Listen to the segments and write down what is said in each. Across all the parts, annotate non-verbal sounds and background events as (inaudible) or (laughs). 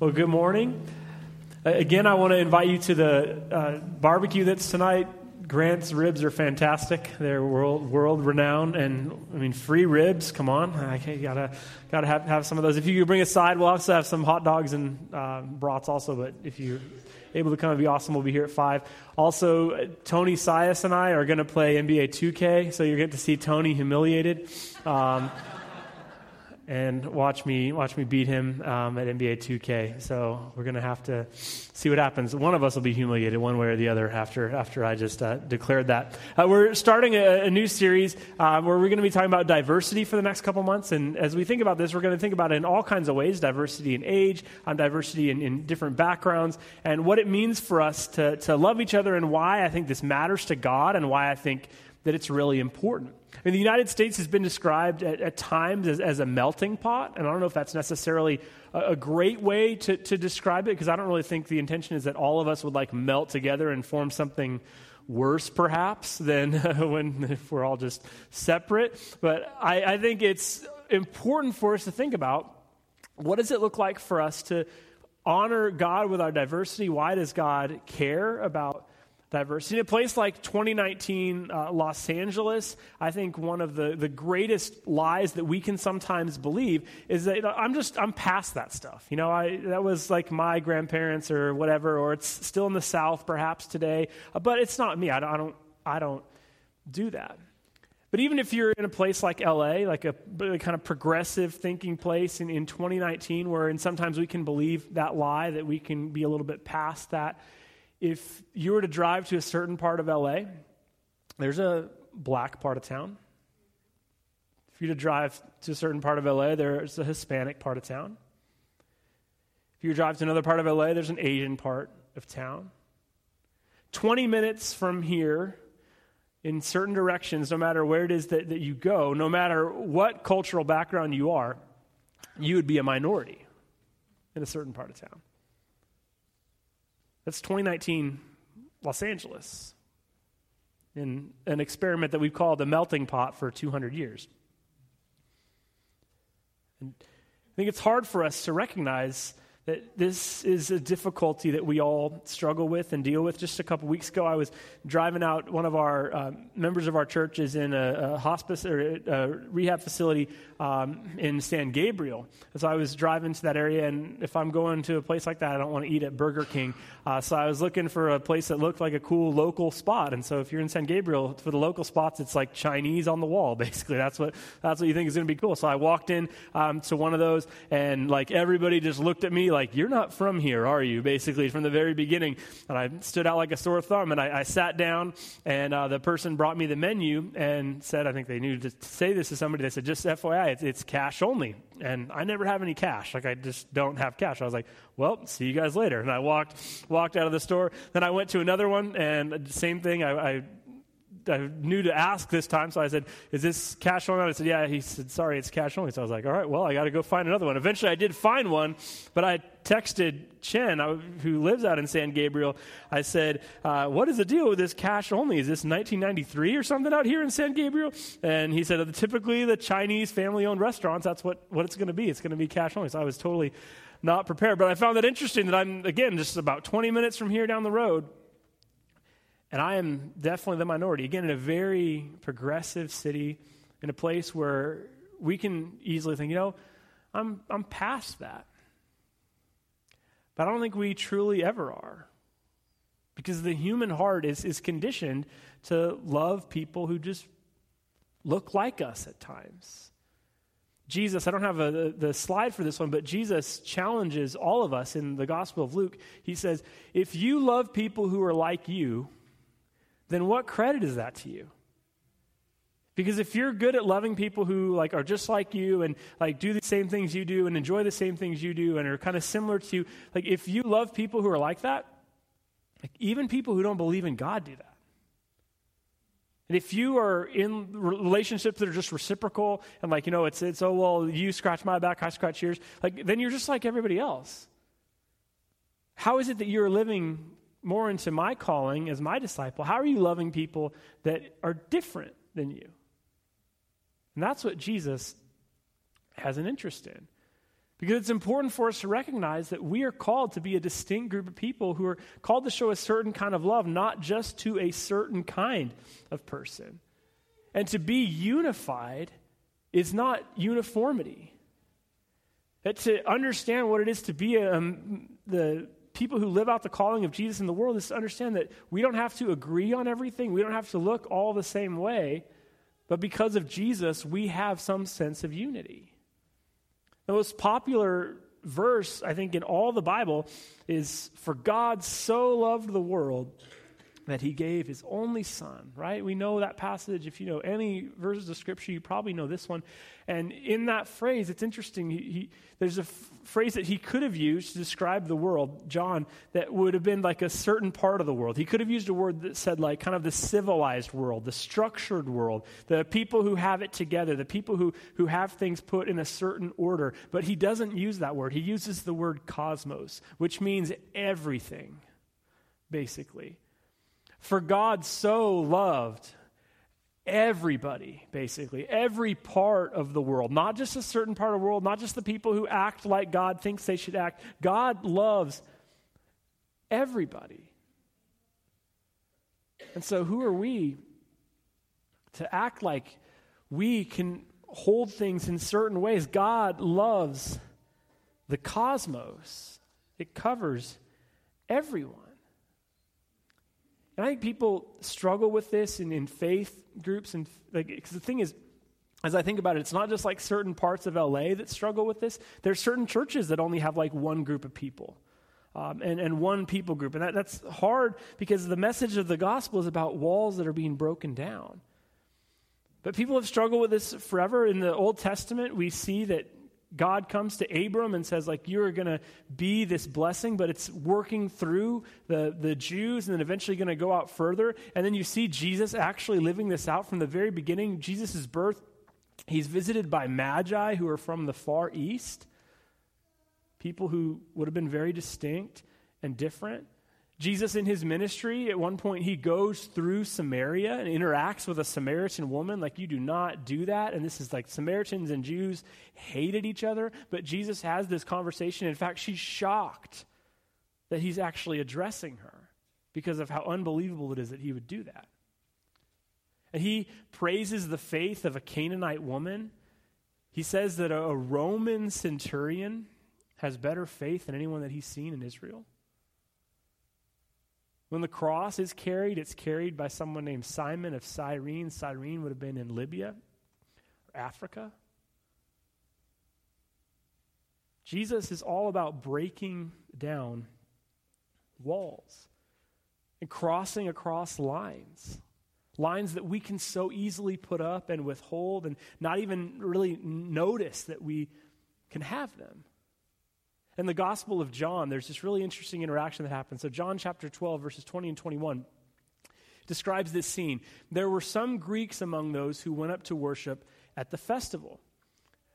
Well, good morning. Uh, again, I want to invite you to the uh, barbecue that's tonight. Grant's ribs are fantastic. They're world world renowned, and I mean free ribs. Come on, I gotta gotta have, have some of those. If you bring a side, we'll also have some hot dogs and uh, brats also. But if you're able to come, it'd be awesome. We'll be here at five. Also, uh, Tony Sias and I are going to play NBA 2K, so you're going to see Tony humiliated. Um, and watch me watch me beat him um, at NBA 2K. So we're gonna have to see what happens. One of us will be humiliated one way or the other after after I just uh, declared that. Uh, we're starting a, a new series uh, where we're to be talking about diversity for the next couple months. And as we think about this, we're to think about it in all kinds of ways: diversity in age, um, diversity in, in different backgrounds, and what it means for us to to love each other, and why I think this matters to God, and why I think that it's really important. I mean, the United States has been described at, at times as, as, a melting pot, and I don't know if that's necessarily a, a great way to, to describe it, because I don't really think the intention is that all of us would like melt together and form something worse, perhaps, than (laughs) when if we're all just separate. But I, I think it's important for us to think about what does it look like for us to honor God with our diversity? Why does God care about diversity. In a place like 2019 uh, Los Angeles, I think one of the, the greatest lies that we can sometimes believe is that I'm just, I'm past that stuff. You know, I, that was like my grandparents or whatever, or it's still in the South perhaps today, uh, but it's not me. I don't, I don't, I don't do that. But even if you're in a place like LA, like a, a kind of progressive thinking place in, in 2019, where and sometimes we can believe that lie, that we can be a little bit past that, if you were to drive to a certain part of LA, there's a black part of town. If you were to drive to a certain part of LA, there's a Hispanic part of town. If you drive to another part of LA, there's an Asian part of town. 20 minutes from here, in certain directions, no matter where it is that, that you go, no matter what cultural background you are, you would be a minority in a certain part of town. That's 2019 Los Angeles in an experiment that we've called the melting pot for 200 years. And I think it's hard for us to recognize that this is a difficulty that we all struggle with and deal with. Just a couple weeks ago, I was driving out. One of our uh, members of our church is in a, a hospice or a rehab facility um, in San Gabriel. And so I was driving to that area, and if I'm going to a place like that, I don't want to eat at Burger King. Uh, so I was looking for a place that looked like a cool local spot. And so if you're in San Gabriel, for the local spots, it's like Chinese on the wall, (laughs) basically. That's what that's what you think is going to be cool. So I walked in um, to one of those, and like everybody just looked at me like like, You're not from here, are you? Basically, from the very beginning. And I stood out like a sore thumb and I, I sat down, and uh, the person brought me the menu and said, I think they knew to say this to somebody. They said, Just FYI, it's, it's cash only. And I never have any cash. Like, I just don't have cash. I was like, Well, see you guys later. And I walked, walked out of the store. Then I went to another one, and the same thing. I, I I knew to ask this time, so I said, "Is this cash only?" I said, "Yeah." He said, "Sorry, it's cash only." So I was like, "All right, well, I got to go find another one." Eventually, I did find one, but I texted Chen, who lives out in San Gabriel. I said, uh, "What is the deal with this cash only? Is this 1993 or something out here in San Gabriel?" And he said, "Typically, the Chinese family-owned restaurants, that's what what it's going to be. It's going to be cash only." So I was totally not prepared, but I found that interesting that I'm again just about 20 minutes from here down the road and I am definitely the minority. Again, in a very progressive city, in a place where we can easily think, you know, I'm, I'm past that. But I don't think we truly ever are. Because the human heart is, is conditioned to love people who just look like us at times. Jesus, I don't have a, the, the slide for this one, but Jesus challenges all of us in the Gospel of Luke. He says, If you love people who are like you, then what credit is that to you? Because if you're good at loving people who like are just like you and like do the same things you do and enjoy the same things you do and are kind of similar to you, like if you love people who are like that, like even people who don't believe in God do that. And if you are in relationships that are just reciprocal and like, you know, it's it's oh well, you scratch my back, I scratch yours, like then you're just like everybody else. How is it that you're living more into my calling as my disciple, how are you loving people that are different than you? And that's what Jesus has an interest in. Because it's important for us to recognize that we are called to be a distinct group of people who are called to show a certain kind of love, not just to a certain kind of person. And to be unified is not uniformity. That to understand what it is to be a, um, the people who live out the calling of Jesus in the world is to understand that we don't have to agree on everything, we don't have to look all the same way, but because of Jesus, we have some sense of unity. The most popular verse, I think, in all the Bible is For God so loved the world that he gave his only son, right? We know that passage. If you know any verses of scripture, you probably know this one. And in that phrase, it's interesting. He, he, there's a f- phrase that he could have used to describe the world, John, that would have been like a certain part of the world. He could have used a word that said, like, kind of the civilized world, the structured world, the people who have it together, the people who, who have things put in a certain order. But he doesn't use that word. He uses the word cosmos, which means everything, basically. For God so loved everybody, basically, every part of the world, not just a certain part of the world, not just the people who act like God thinks they should act. God loves everybody. And so, who are we to act like we can hold things in certain ways? God loves the cosmos, it covers everyone. And I think people struggle with this in, in faith groups. And like, cause the thing is, as I think about it, it's not just like certain parts of LA that struggle with this. There's certain churches that only have like one group of people. Um, and, and one people group. And that, that's hard because the message of the gospel is about walls that are being broken down. But people have struggled with this forever. In the Old Testament, we see that God comes to Abram and says, like, you're going to be this blessing, but it's working through the, the Jews and then eventually going to go out further. And then you see Jesus actually living this out from the very beginning. Jesus' birth, he's visited by magi who are from the far east, people who would have been very distinct and different. Jesus, in his ministry, at one point, he goes through Samaria and interacts with a Samaritan woman. Like, you do not do that. And this is like Samaritans and Jews hated each other. But Jesus has this conversation. In fact, she's shocked that he's actually addressing her because of how unbelievable it is that he would do that. And he praises the faith of a Canaanite woman. He says that a Roman centurion has better faith than anyone that he's seen in Israel. When the cross is carried, it's carried by someone named Simon of Cyrene. Cyrene would have been in Libya or Africa. Jesus is all about breaking down walls and crossing across lines. Lines that we can so easily put up and withhold and not even really notice that we can have them. In the Gospel of John, there's this really interesting interaction that happens. So, John chapter 12, verses 20 and 21 describes this scene. There were some Greeks among those who went up to worship at the festival.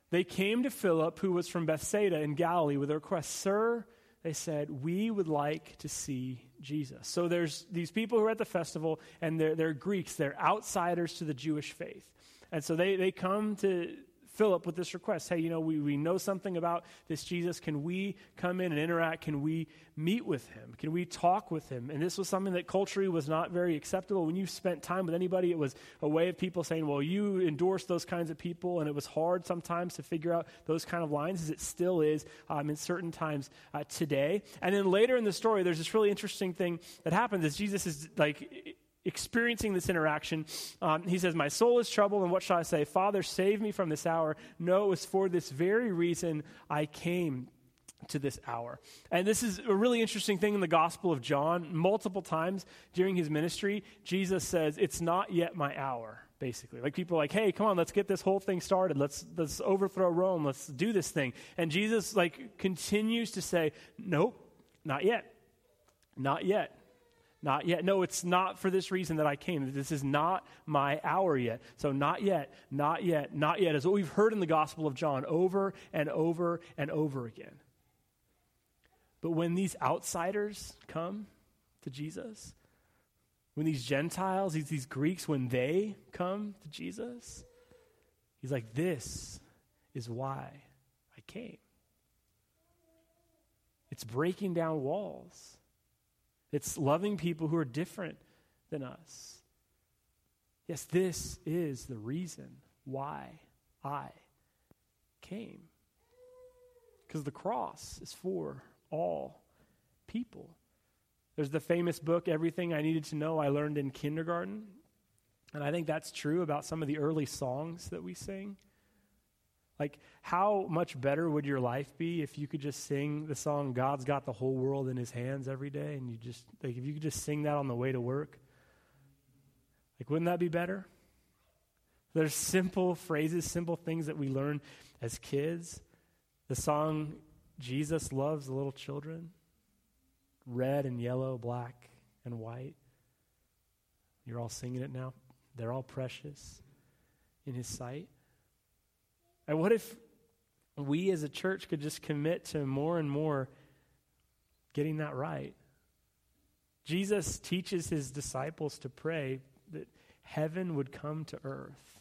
They came to Philip, who was from Bethsaida in Galilee, with a request Sir, they said, we would like to see Jesus. So there's these people who are at the festival, and they're, they're Greeks. They're outsiders to the Jewish faith. And so they, they come to Philip with this request Hey, you know, we, we know something about this Jesus. Can we come in and interact? Can we meet with him? Can we talk with him? And this was something that culturally was not very acceptable. When you spent time with anybody, it was a way of people saying, Well, you endorse those kinds of people. And it was hard sometimes to figure out those kind of lines, as it still is um, in certain times uh, today. And then later in the story, there's this really interesting thing that happens as Jesus is like, experiencing this interaction, um, he says, My soul is troubled, and what shall I say? Father, save me from this hour. No, it was for this very reason I came to this hour. And this is a really interesting thing in the Gospel of John. Multiple times during his ministry, Jesus says, It's not yet my hour. Basically, like people are like, hey, come on, let's get this whole thing started. Let's let's overthrow Rome. Let's do this thing. And Jesus like continues to say, nope, not yet, not yet. Not yet. No, it's not for this reason that I came. This is not my hour yet. So, not yet, not yet, not yet is what we've heard in the Gospel of John over and over and over again. But when these outsiders come to Jesus, when these Gentiles, these, these Greeks, when they come to Jesus, he's like, This is why I came. it's breaking down walls, it's loving people who are different than us. Yes, this is the reason why I came. Because the cross is for all people. There's the famous book, Everything I Needed to Know I Learned in Kindergarten. And I think that's true about some of the early songs that we sing. Like, how much better would your life be if you could just sing the song, God's Got the Whole World in His Hands every day? And you just, like, if you could just sing that on the way to work? Like, wouldn't that be better? There's simple phrases, simple things that we learn as kids. The song, Jesus Loves the Little Children red and yellow, black and white. You're all singing it now. They're all precious in His sight. And what if we as a church could just commit to more and more getting that right? Jesus teaches his disciples to pray that heaven would come to earth.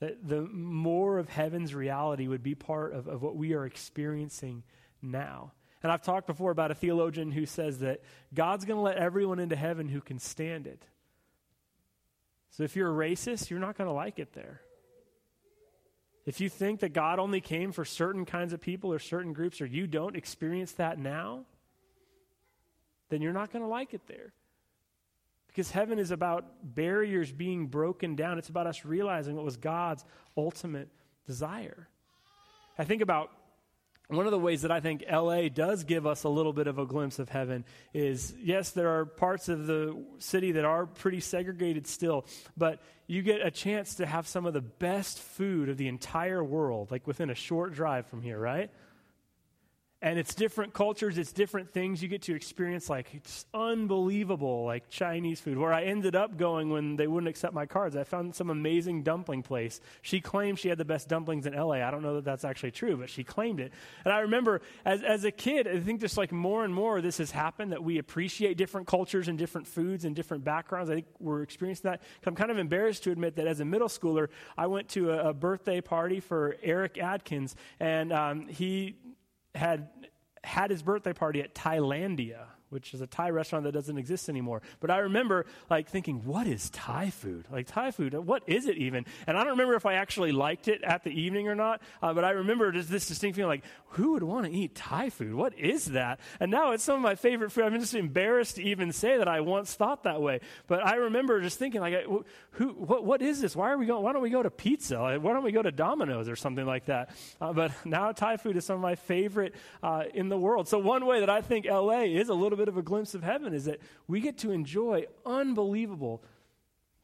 That the more of heaven's reality would be part of, of what we are experiencing now. And I've talked before about a theologian who says that God's going to let everyone into heaven who can stand it. So if you're a racist, you're not going to like it there. If you think that God only came for certain kinds of people or certain groups, or you don't experience that now, then you're not going to like it there. Because heaven is about barriers being broken down. It's about us realizing what was God's ultimate desire. I think about one of the ways that I think LA does give us a little bit of a glimpse of heaven is yes, there are parts of the city that are pretty segregated still, but you get a chance to have some of the best food of the entire world, like within a short drive from here, right? And it's different cultures it's different things. You get to experience like it's unbelievable like chinese food. Where i ended up going when they wouldn't accept my cards i found some amazing dumpling place. She claimed she had the best dumplings in la i don't know that that's actually true but she claimed it. And i remember as, as a kid i think just like more and more this has happened that we appreciate different cultures and different foods and different backgrounds. I think we're experiencing that. I'm kind of embarrassed to admit that as a middle schooler i went to a, a birthday party for eric adkins and um, he had had his birthday party at Thailandia which is a Thai restaurant that doesn't exist anymore. But I remember like thinking, what is Thai food? Like Thai food, what is it even? And I don't remember if I actually liked it at the evening or not, uh, but I remember just this distinct feeling like, who would want to eat Thai food? What is that? And now it's some of my favorite food. I'm just embarrassed to even say that I once thought that way. But I remember just thinking like, who, what, what is this? Why are we going? Why don't we go to pizza? Like, why don't we go to Domino's or something like that? Uh, but (laughs) now Thai food is some of my favorite uh, in the world. So one way that I think LA is a little bit of a glimpse of heaven is that we get to enjoy unbelievable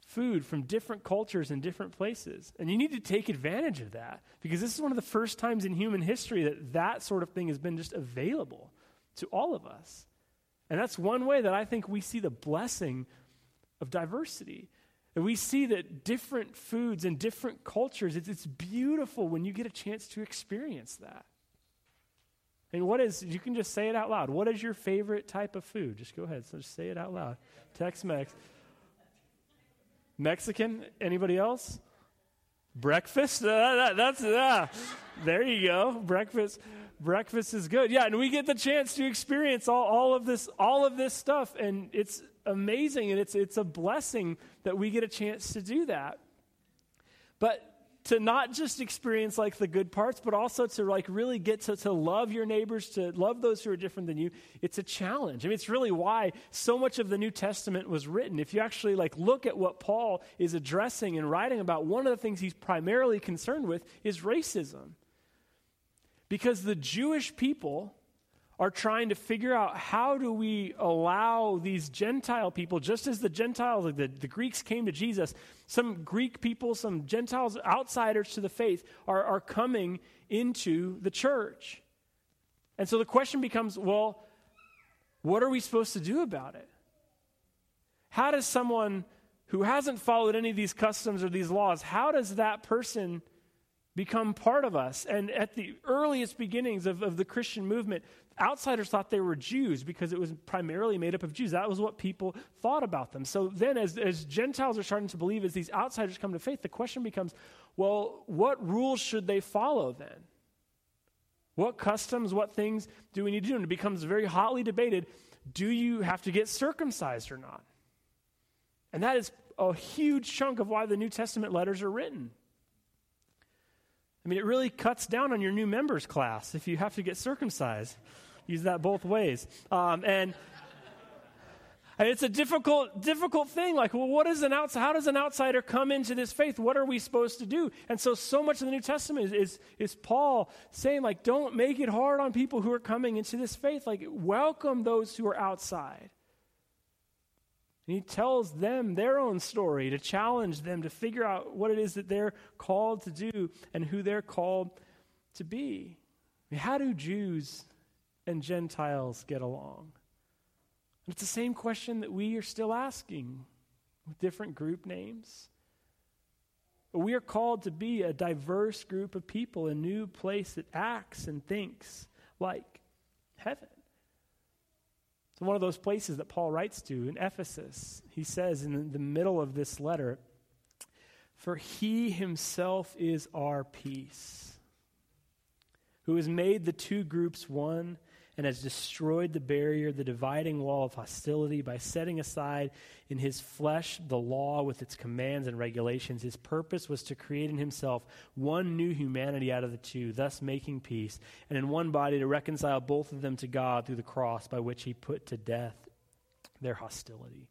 food from different cultures and different places. And you need to take advantage of that because this is one of the first times in human history that that sort of thing has been just available to all of us. And that's one way that I think we see the blessing of diversity. And we see that different foods and different cultures, it's, it's beautiful when you get a chance to experience that. And what is, you can just say it out loud. What is your favorite type of food? Just go ahead. So just say it out loud. Tex Mex. Mexican? Anybody else? Breakfast? (laughs) Uh, that, that's, uh, there you go. Breakfast. Breakfast is good. Yeah, and we get the chance to experience all, all of this, all of this stuff. And it's amazing and it's, it's a blessing that we get a chance to do that. But to not just experience like the good parts, but also to like really get to, to love your neighbors, to love those who are different than you. It's a challenge. I mean, it's really why so much of the New Testament was written. If you actually like look at what Paul is addressing and writing about, one of the things he's primarily concerned with is racism. Because the Jewish people are trying to figure out how do we allow these Gentile people, just as the Gentiles, the, the Greeks came to Jesus, some Greek people, some Gentiles, outsiders to the faith, are, are coming into the church. And so the question becomes well, what are we supposed to do about it? How does someone who hasn't followed any of these customs or these laws, how does that person become part of us? And at the earliest beginnings of, of the Christian movement, outsiders thought they were Jews because it was primarily made up of Jews. That was what people thought about them. So then, as, as Gentiles are starting to believe, as these outsiders come to faith, the question becomes well, what rules should they follow then? What customs, what things do we need to do? And it becomes very hotly debated do you have to get circumcised or not? And that is a huge chunk of why the New Testament letters are written. I mean, it really cuts down on your new members class if you have to get circumcised. Use that both ways. Um, and and it's a difficult, difficult thing. Like, well, what is an outsider? How does an outsider come into this faith? What are we supposed to do? And so, so much of the New Testament is, is, is Paul saying, like, don't make it hard on people who are coming into this faith. Like, welcome those who are outside. And he tells them their own story to challenge them to figure out what it is that they're called to do and who they're called to be. I mean, how do Jews and Gentiles get along? And it's the same question that we are still asking with different group names. We are called to be a diverse group of people, a new place that acts and thinks like heaven. So, one of those places that Paul writes to in Ephesus, he says in the middle of this letter, For he himself is our peace, who has made the two groups one and has destroyed the barrier, the dividing wall of hostility by setting aside in his flesh the law with its commands and regulations. His purpose was to create in himself one new humanity out of the two, thus making peace, and in one body to reconcile both of them to God through the cross by which he put to death their hostility.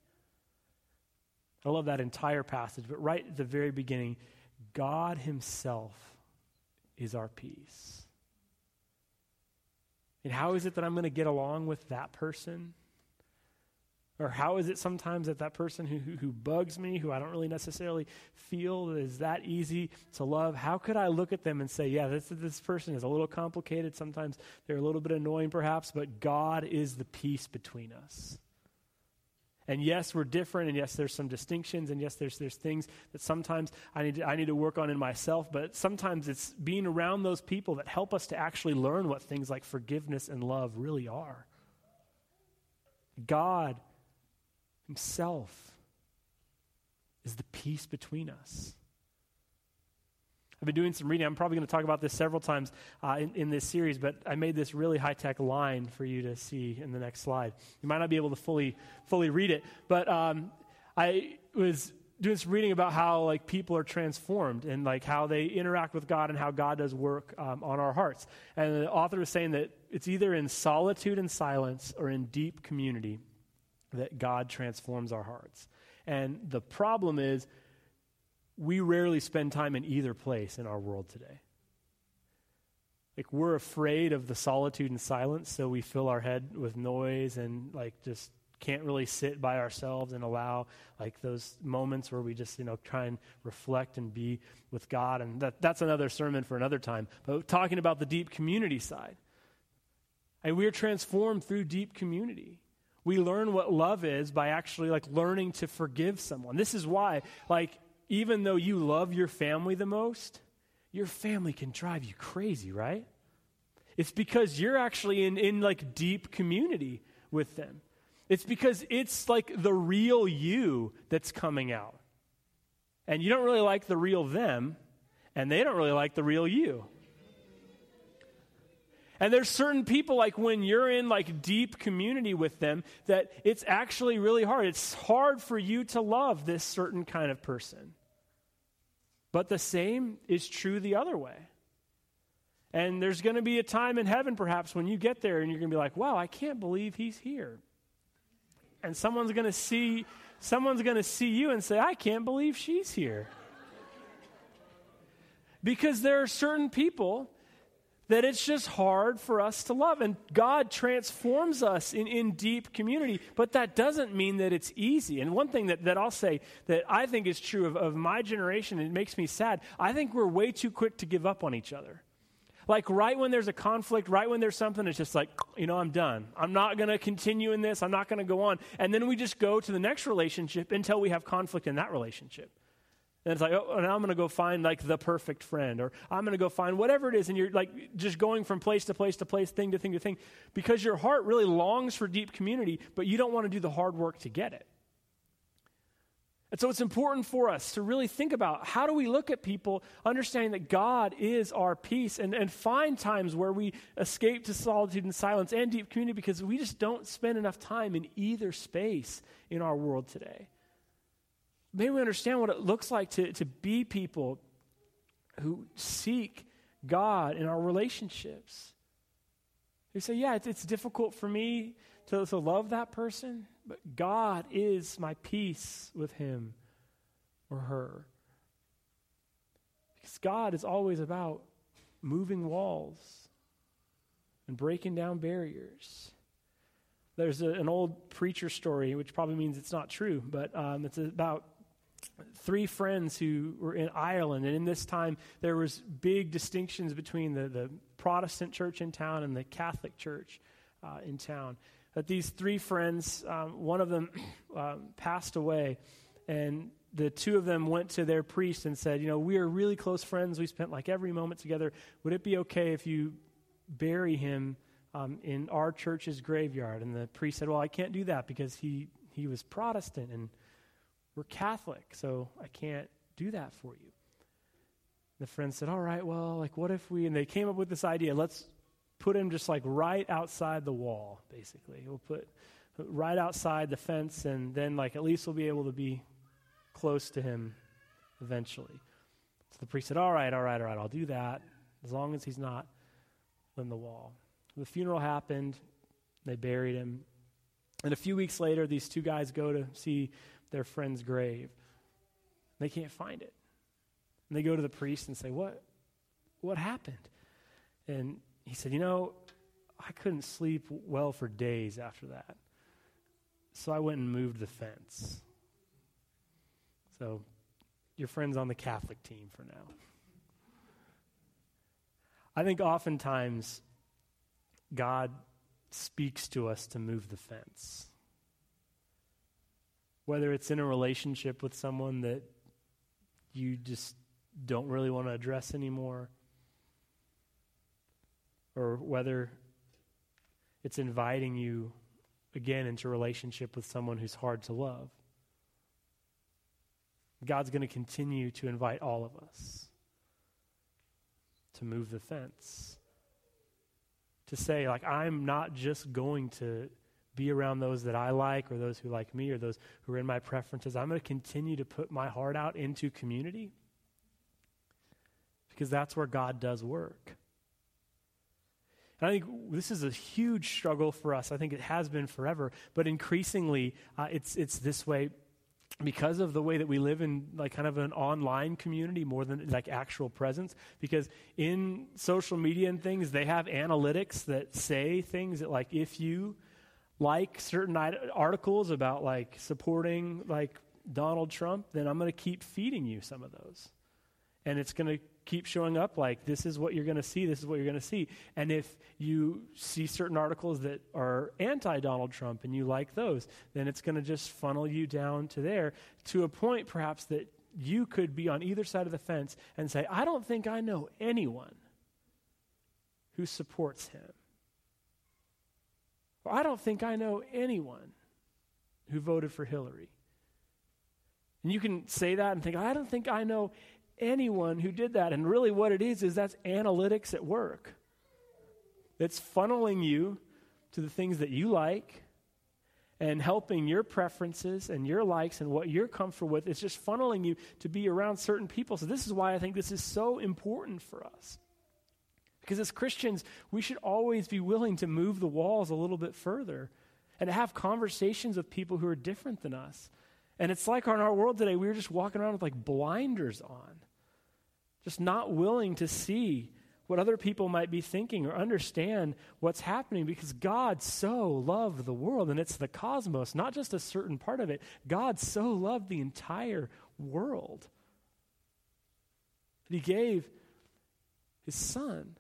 I love that entire passage, but right at the very beginning, God himself is our peace. And how is it that I'm going to get along with that person? Or how is it sometimes that that person who, who, who, bugs me, who I don't really necessarily feel is that easy to love, how could I look at them and say, yeah, this, this person is a little complicated. Sometimes they're a little bit annoying, perhaps, but God is the peace between us. And yes, we're different, and yes, there's some distinctions, and yes, there's, there's things that sometimes I need, to, I need to work on in myself, but sometimes it's being around those people that help us to actually learn what things like forgiveness and love really are. God Himself is the peace between us. I've been doing some reading. I'm probably going to talk about this several times uh, in, in, this series, but I made this really high tech line for you to see in the next slide. You might not be able to fully fully read it, but um, I was doing some reading about how like people are transformed and like how they interact with God and how God does work um, on our hearts. And the author was saying that it's either in solitude and silence or in deep community that God transforms our hearts. And the problem is we rarely spend time in either place in our world today. Like, we're afraid of the solitude and silence, so we fill our head with noise and, like, just can't really sit by ourselves and allow, like, those moments where we just, you know, try and reflect and be with God. And that, that's another sermon for another time. But talking about the deep community side. And we're transformed through deep community. We learn what love is by actually like learning to forgive someone. This is why, like, even though you love your family the most, your family can drive you crazy, right? It's because you're actually in, in like deep community with them. It's because it's like the real you that's coming out. And you don't really like the real them, and they don't really like the real you. And there's certain people, like when you're in like deep community with them, that it's actually really hard. It's hard for you to love this certain kind of person. But the same is true the other way. And there's going to be a time in heaven, perhaps, when you get there and you're going to be like, wow, I can't believe he's here. And someone's going to see. Someone's going to see you and say, I can't believe she's here. because there are certain people that it's just hard for us to love. And God transforms us in, in deep community, but that doesn't mean that it's easy. And one thing that, that I'll say that I think is true of, of my generation, and it makes me sad, I think we're way too quick to give up on each other. Like right when there's a conflict, right when there's something, it's just like, you know, I'm done. I'm not going to continue in this. I'm not going to go on. And then we just go to the next relationship until we have conflict in that relationship. And it's like, oh, now I'm going to go find like the perfect friend, or I'm going to go find whatever it is. And you're like just going from place to place to place, thing to thing to thing, because your heart really longs for deep community, but you don't want to do the hard work to get it. And so it's important for us to really think about how do we look at people, understanding that God is our peace, and, and find times where we escape to solitude and silence and deep community because we just don't spend enough time in either space in our world today. Maybe we understand what it looks like to, to be people who seek God in our relationships. You say, yeah, it's, it's difficult for me to, to love that person. But God is my peace with him or her. Because God is always about moving walls and breaking down barriers. There's a, an old preacher story, which probably means it's not true, but um, it's about three friends who were in Ireland, and in this time there was big distinctions between the, the Protestant church in town and the Catholic church uh, in town that these three friends, um, one of them (clears throat) um, passed away, and the two of them went to their priest and said, You know, we are really close friends. We spent like every moment together. Would it be okay if you bury him um, in our church's graveyard? And the priest said, Well, I can't do that because he, he was Protestant and we're Catholic, so I can't do that for you. The friend said, All right, well, like, what if we, and they came up with this idea, let's put him just like right outside the wall, basically. We'll put right outside the fence, and then like at least we'll be able to be close to him eventually. So the priest said, All right, all right, all right, I'll do that as long as he's not in the wall. The funeral happened, they buried him. And a few weeks later, these two guys go to see their friend's grave. They can't find it. And they go to the priest and say, What? What happened? And he said, You know, I couldn't sleep well for days after that. So I went and moved the fence. So your friend's on the Catholic team for now. I think oftentimes God speaks to us to move the fence. Whether it's in a relationship with someone that you just don't really want to address anymore or whether it's inviting you again into relationship with someone who's hard to love. God's going to continue to invite all of us to move the fence. To say, like, I'm not just going to be around those that I like or those who like me or those who are in my preferences. I'm going to continue to put my heart out into community because that's where God does work. And I think this is a huge struggle for us. I think it has been forever, but increasingly uh, it's, it's this way because of the way that we live in like kind of an online community more than like actual presence because in social media and things they have analytics that say things that like if you like certain articles about like supporting like Donald Trump then I'm going to keep feeding you some of those. And it's going to keep showing up like this is what you're going to see this is what you're going to see. And if you see certain articles that are anti donald trump and you like those then it's going to just funnel you down to there to a point perhaps that you could be on either side of the fence and say i don't think i know anyone who supports him or i don't think i know anyone who voted for hillary and you can say that and think i don't think i know anyone who did that. And really, what it is, is that's analytics at work. It's funneling you to the things that you like and helping your preferences and your likes and what you're comfortable with. It's just funneling you to be around certain people. So, this is why I think this is so important for us. Because as Christians, we should always be willing to move the walls a little bit further and to have conversations with people who are different than us. And it's like in our world today, we're just walking around with like blinders on just not willing to see what other people might be thinking or understand what's happening because God so loved the world and it's the cosmos, not just a certain part of it. God so loved the entire world He gave His Son.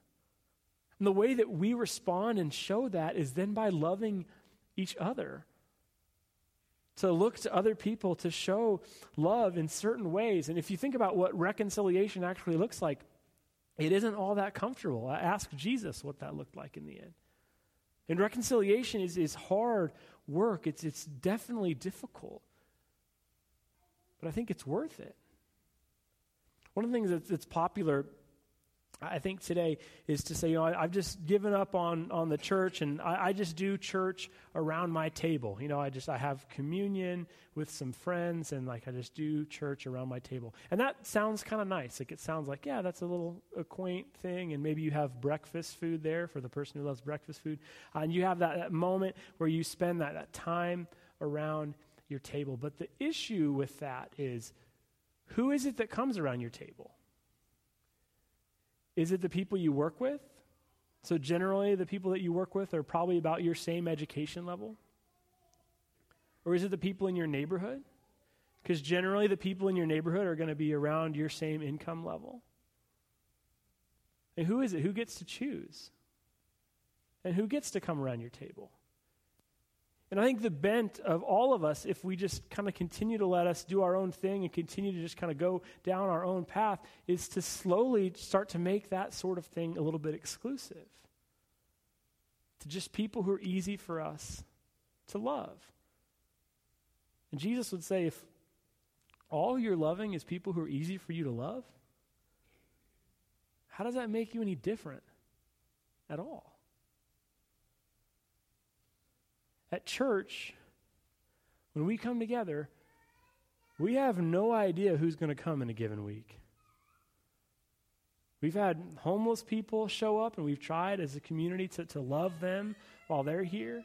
And the way that we respond and show that is then by loving each other to look to other people to show love in certain ways. And if you think about what reconciliation actually looks like, it isn't all that comfortable. I asked Jesus what that looked like in the end. And reconciliation is, is hard work, it's, it's definitely difficult. but I think it's worth it. One of the things that's, that's popular I think today is to say, you know, I, have just given up on, on the church and I, I, just do church around my table. You know, I just, I have communion with some friends and like I just do church around my table. And that sounds kind of nice. Like it sounds like, yeah, that's a little a quaint thing. And maybe you have breakfast food there for the person who loves breakfast food. Uh, and you have that, that moment where you spend that, that time around your table. But the issue with that is who is it that comes around your table? Is it the people you work with? So, generally, the people that you work with are probably about your same education level? Or is it the people in your neighborhood? Because generally, the people in your neighborhood are going to be around your same income level. And who is it? Who gets to choose? And who gets to come around your table? And I think the bent of all of us, if we just kind of continue to let us do our own thing and continue to just kind of go down our own path, is to slowly start to make that sort of thing a little bit exclusive. To just people who are easy for us to love. And Jesus would say, if all you're loving is people who are easy for you to love, how does that make you any different at all? At church, when we come together, we have no idea who's going to come in a given week. We've had homeless people show up, and we've tried as a community to, to love them while they're here.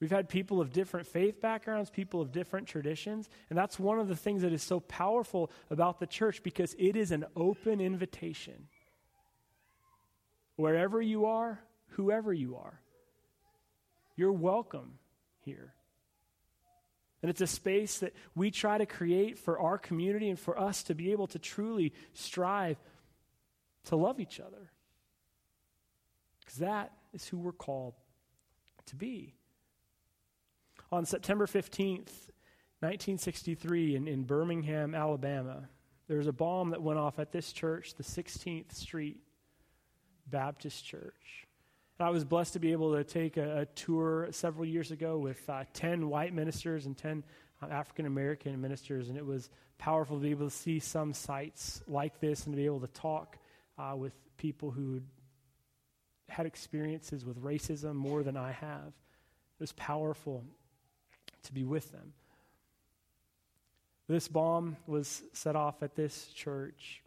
We've had people of different faith backgrounds, people of different traditions, and that's one of the things that is so powerful about the church because it is an open invitation. Wherever you are, whoever you are. You're welcome here. And it's a space that we try to create for our community and for us to be able to truly strive to love each other. Because that is who we're called to be. On September 15th, 1963, in, in Birmingham, Alabama, there was a bomb that went off at this church, the 16th Street Baptist Church. I was blessed to be able to take a, a tour several years ago with uh, 10 white ministers and 10 uh, African American ministers, and it was powerful to be able to see some sites like this and to be able to talk uh, with people who had experiences with racism more than I have. It was powerful to be with them. This bomb was set off at this church.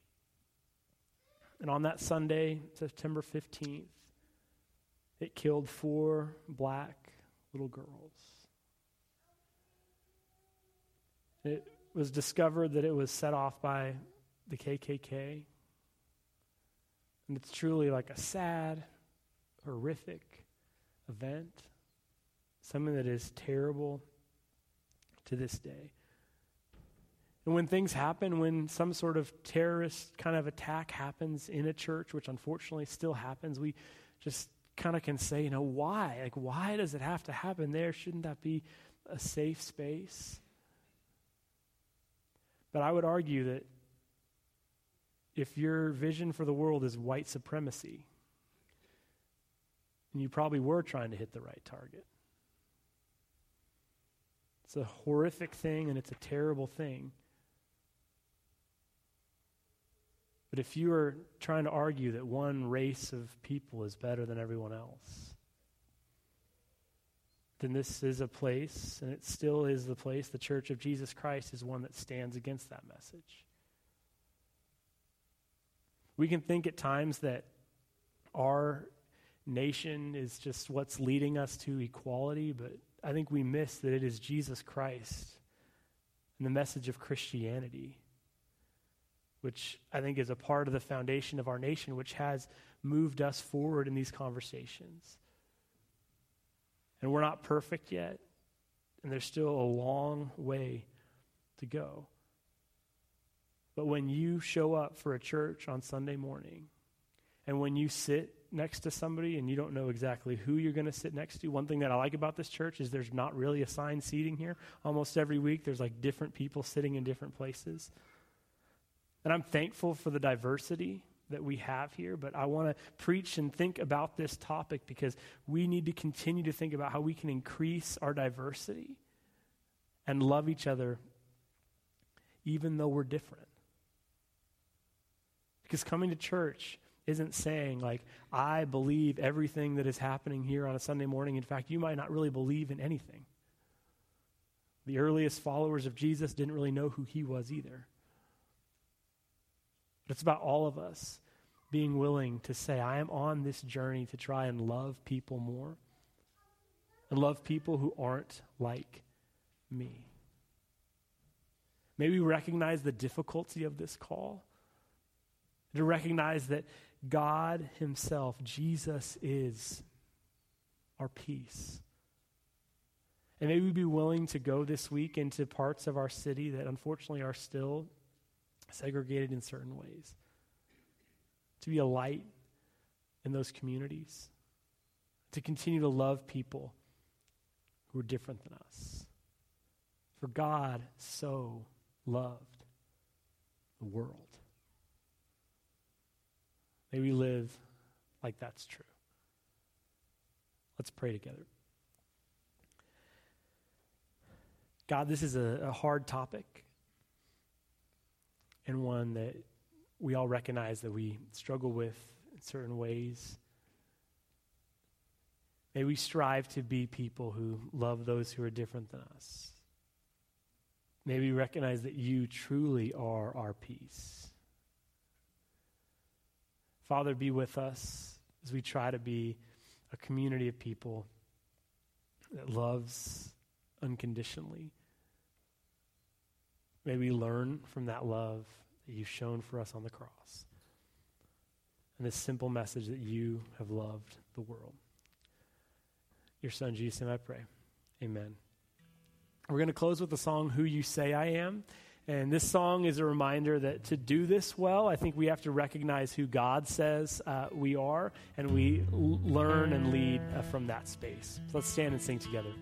And on that Sunday, September 15th, it killed four black little girls. It was discovered that it was set off by the KKK. And it's truly like a sad, horrific event, something that is terrible to this day. And when things happen, when some sort of terrorist kind of attack happens in a church, which unfortunately still happens, we just kind of can say, you know, why? Like, why does it have to happen there? Shouldn't that be a safe space? But I would argue that if your vision for the world is white supremacy, and you probably were trying to hit the right target. It's a horrific thing and it's a terrible thing. But if you are trying to argue that one race of people is better than everyone else, then this is a place, and it still is the place, the Church of Jesus Christ is one that stands against that message. We can think at times that our nation is just what's leading us to equality, but I think we miss that it is Jesus Christ and the message of Christianity which I think is a part of the foundation of our nation, which has moved us forward in these conversations. And we're not perfect yet, and there's still a long way to go. But when you show up for a church on Sunday morning, and when you sit next to somebody and you don't know exactly who you're going to sit next to, one thing that I like about this church is there's not really assigned seating here. Almost every week, there's like different people sitting in different places. And I'm thankful for the diversity that we have here, but I want to preach and think about this topic because we need to continue to think about how we can increase our diversity and love each other even though we're different. Because coming to church isn't saying, like, I believe everything that is happening here on a Sunday morning. In fact, you might not really believe in anything. The earliest followers of Jesus didn't really know who he was either. It's about all of us being willing to say, I am on this journey to try and love people more and love people who aren't like me. May we recognize the difficulty of this call, to recognize that God Himself, Jesus, is our peace. And may we be willing to go this week into parts of our city that unfortunately are still segregated in certain ways. To be a light in those communities. To continue to love people who are different than us. For God so loved the world. May we live like that's true. Let's pray together. God, this is a, a hard topic and one that we all recognize that we struggle with in certain ways. May we strive to be people who love those who are different than us. May we recognize that you truly are our peace. Father, be with us as we try to be a community of people that loves unconditionally. May we learn from that love that you've shown for us on the cross. And this simple message that you have loved the world. Your son, Jesus, I pray. Amen. We're going to close with the song, Who You Say I Am. And this song is a reminder that to do this well, I think we have to recognize who God says uh, we are, and we l- learn and lead uh, from that space. So let's stand and sing together.